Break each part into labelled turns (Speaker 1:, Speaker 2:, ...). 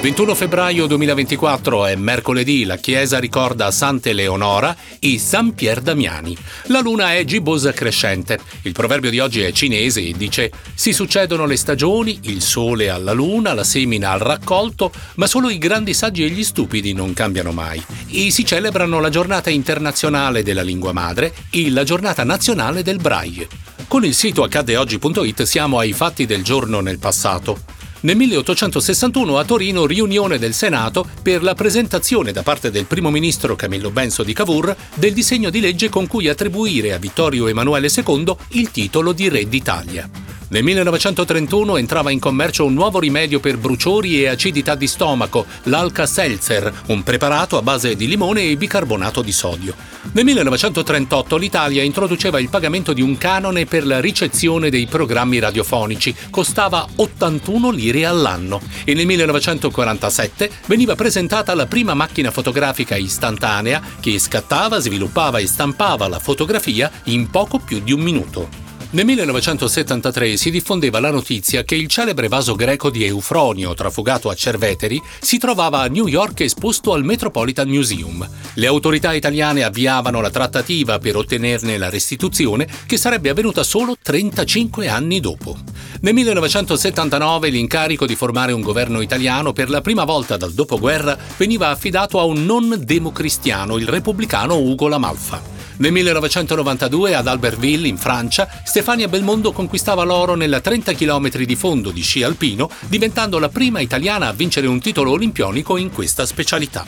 Speaker 1: 21 febbraio 2024 è mercoledì, la chiesa ricorda Santa Eleonora e San Pier Damiani. La luna è gibbosa crescente. Il proverbio di oggi è cinese e dice si succedono le stagioni, il sole alla luna, la semina al raccolto, ma solo i grandi saggi e gli stupidi non cambiano mai. E si celebrano la giornata internazionale della lingua madre e la giornata nazionale del braille. Con il sito accaddeoggi.it siamo ai fatti del giorno nel passato. Nel 1861 a Torino riunione del Senato per la presentazione da parte del primo ministro Camillo Benso di Cavour del disegno di legge con cui attribuire a Vittorio Emanuele II il titolo di Re d'Italia. Nel 1931 entrava in commercio un nuovo rimedio per bruciori e acidità di stomaco, l'Alka-Seltzer, un preparato a base di limone e bicarbonato di sodio. Nel 1938 l'Italia introduceva il pagamento di un canone per la ricezione dei programmi radiofonici, costava 81 lire all'anno e nel 1947 veniva presentata la prima macchina fotografica istantanea che scattava, sviluppava e stampava la fotografia in poco più di un minuto. Nel 1973 si diffondeva la notizia che il celebre vaso greco di Eufronio, trafugato a Cerveteri, si trovava a New York esposto al Metropolitan Museum. Le autorità italiane avviavano la trattativa per ottenerne la restituzione, che sarebbe avvenuta solo 35 anni dopo. Nel 1979 l'incarico di formare un governo italiano per la prima volta dal dopoguerra veniva affidato a un non democristiano, il repubblicano Ugo Lamalfa. Nel 1992 ad Albertville, in Francia, Stefania Belmondo conquistava l'oro nella 30 km di fondo di sci alpino, diventando la prima italiana a vincere un titolo olimpionico in questa specialità.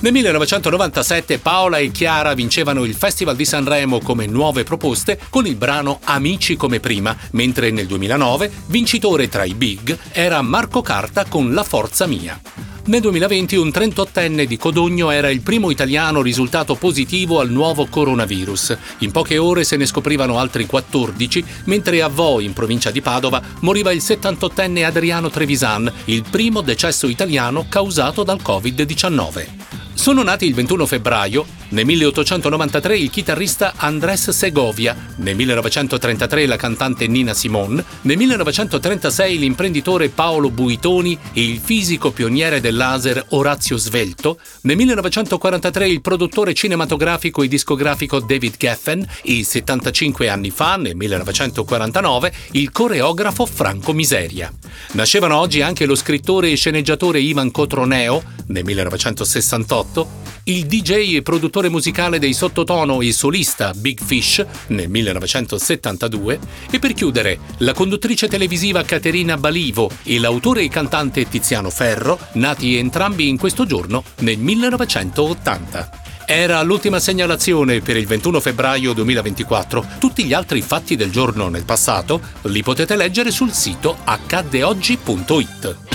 Speaker 1: Nel 1997 Paola e Chiara vincevano il Festival di Sanremo come nuove proposte con il brano Amici come prima, mentre nel 2009 vincitore tra i big era Marco Carta con La Forza Mia. Nel 2020 un 38enne di Codogno era il primo italiano risultato positivo al nuovo coronavirus. In poche ore se ne scoprivano altri 14, mentre a Vo, in provincia di Padova, moriva il 78enne Adriano Trevisan, il primo decesso italiano causato dal Covid-19. Sono nati il 21 febbraio, nel 1893 il chitarrista Andrés Segovia, nel 1933 la cantante Nina Simone, nel 1936 l'imprenditore Paolo Buitoni e il fisico pioniere del laser Orazio Svelto, nel 1943 il produttore cinematografico e discografico David Geffen e 75 anni fa, nel 1949, il coreografo Franco Miseria. Nascevano oggi anche lo scrittore e sceneggiatore Ivan Cotroneo, nel 1968, il DJ e produttore musicale dei sottotono e solista Big Fish nel 1972 e per chiudere la conduttrice televisiva Caterina Balivo e l'autore e cantante Tiziano Ferro, nati entrambi in questo giorno nel 1980. Era l'ultima segnalazione per il 21 febbraio 2024. Tutti gli altri fatti del giorno nel passato li potete leggere sul sito accaddeoggi.it.